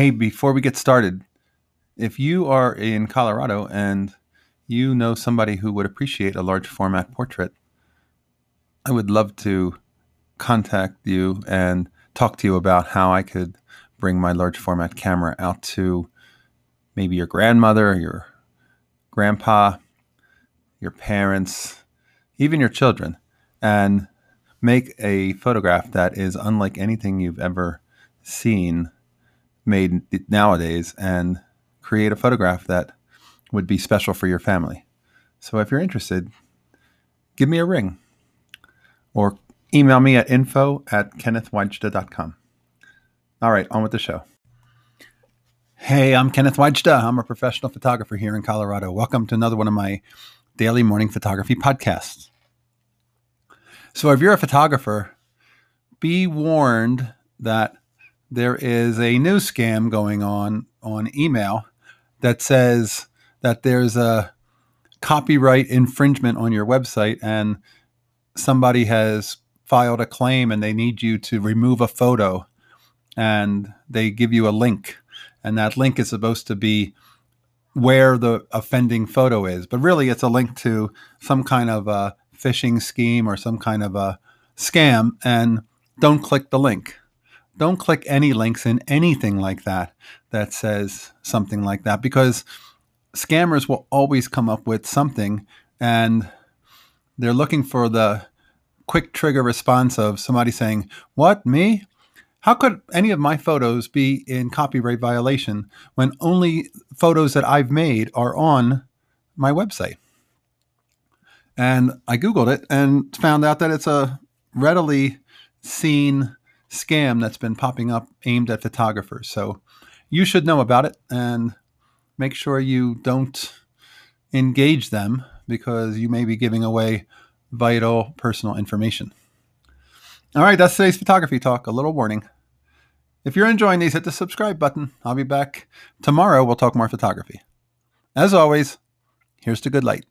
Hey, before we get started, if you are in Colorado and you know somebody who would appreciate a large format portrait, I would love to contact you and talk to you about how I could bring my large format camera out to maybe your grandmother, your grandpa, your parents, even your children, and make a photograph that is unlike anything you've ever seen made nowadays and create a photograph that would be special for your family. So if you're interested, give me a ring or email me at info at kennethwajda.com. All right, on with the show. Hey, I'm Kenneth Wajda. I'm a professional photographer here in Colorado. Welcome to another one of my daily morning photography podcasts. So, if you're a photographer, be warned that there is a new scam going on on email that says that there's a copyright infringement on your website and somebody has filed a claim and they need you to remove a photo and they give you a link. And that link is supposed to be where the offending photo is. But really it's a link to some kind of a phishing scheme or some kind of a scam. And don't click the link don't click any links in anything like that that says something like that because scammers will always come up with something and they're looking for the quick trigger response of somebody saying, What, me? How could any of my photos be in copyright violation when only photos that I've made are on my website? And I Googled it and found out that it's a readily seen scam that's been popping up aimed at photographers. So you should know about it and make sure you don't engage them because you may be giving away vital personal information. All right, that's today's photography talk. A little warning. If you're enjoying these, hit the subscribe button. I'll be back tomorrow. We'll talk more photography. As always, here's to good light.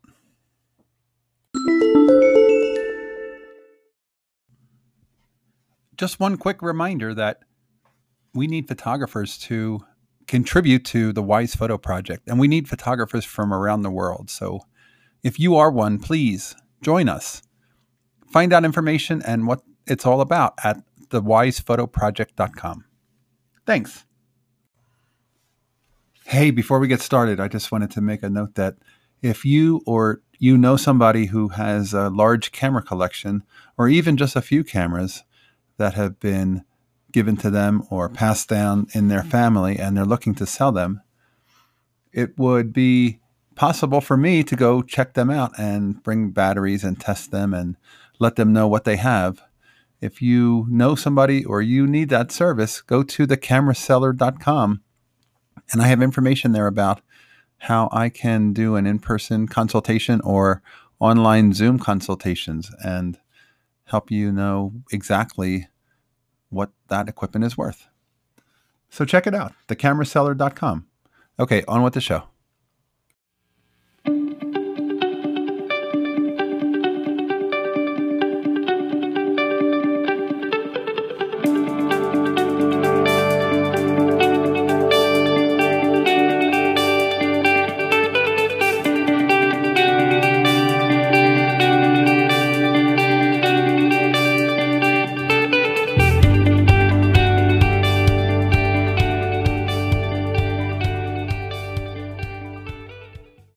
Just one quick reminder that we need photographers to contribute to the Wise Photo Project, and we need photographers from around the world. So if you are one, please join us. Find out information and what it's all about at thewisephotoproject.com. Thanks. Hey, before we get started, I just wanted to make a note that if you or you know somebody who has a large camera collection or even just a few cameras that have been given to them or passed down in their family and they're looking to sell them, it would be possible for me to go check them out and bring batteries and test them and let them know what they have. If you know somebody or you need that service, go to thecameraseller.com and I have information there about how I can do an in person consultation or online Zoom consultations and help you know exactly what that equipment is worth. So check it out, thecameraseller.com. Okay, on with the show.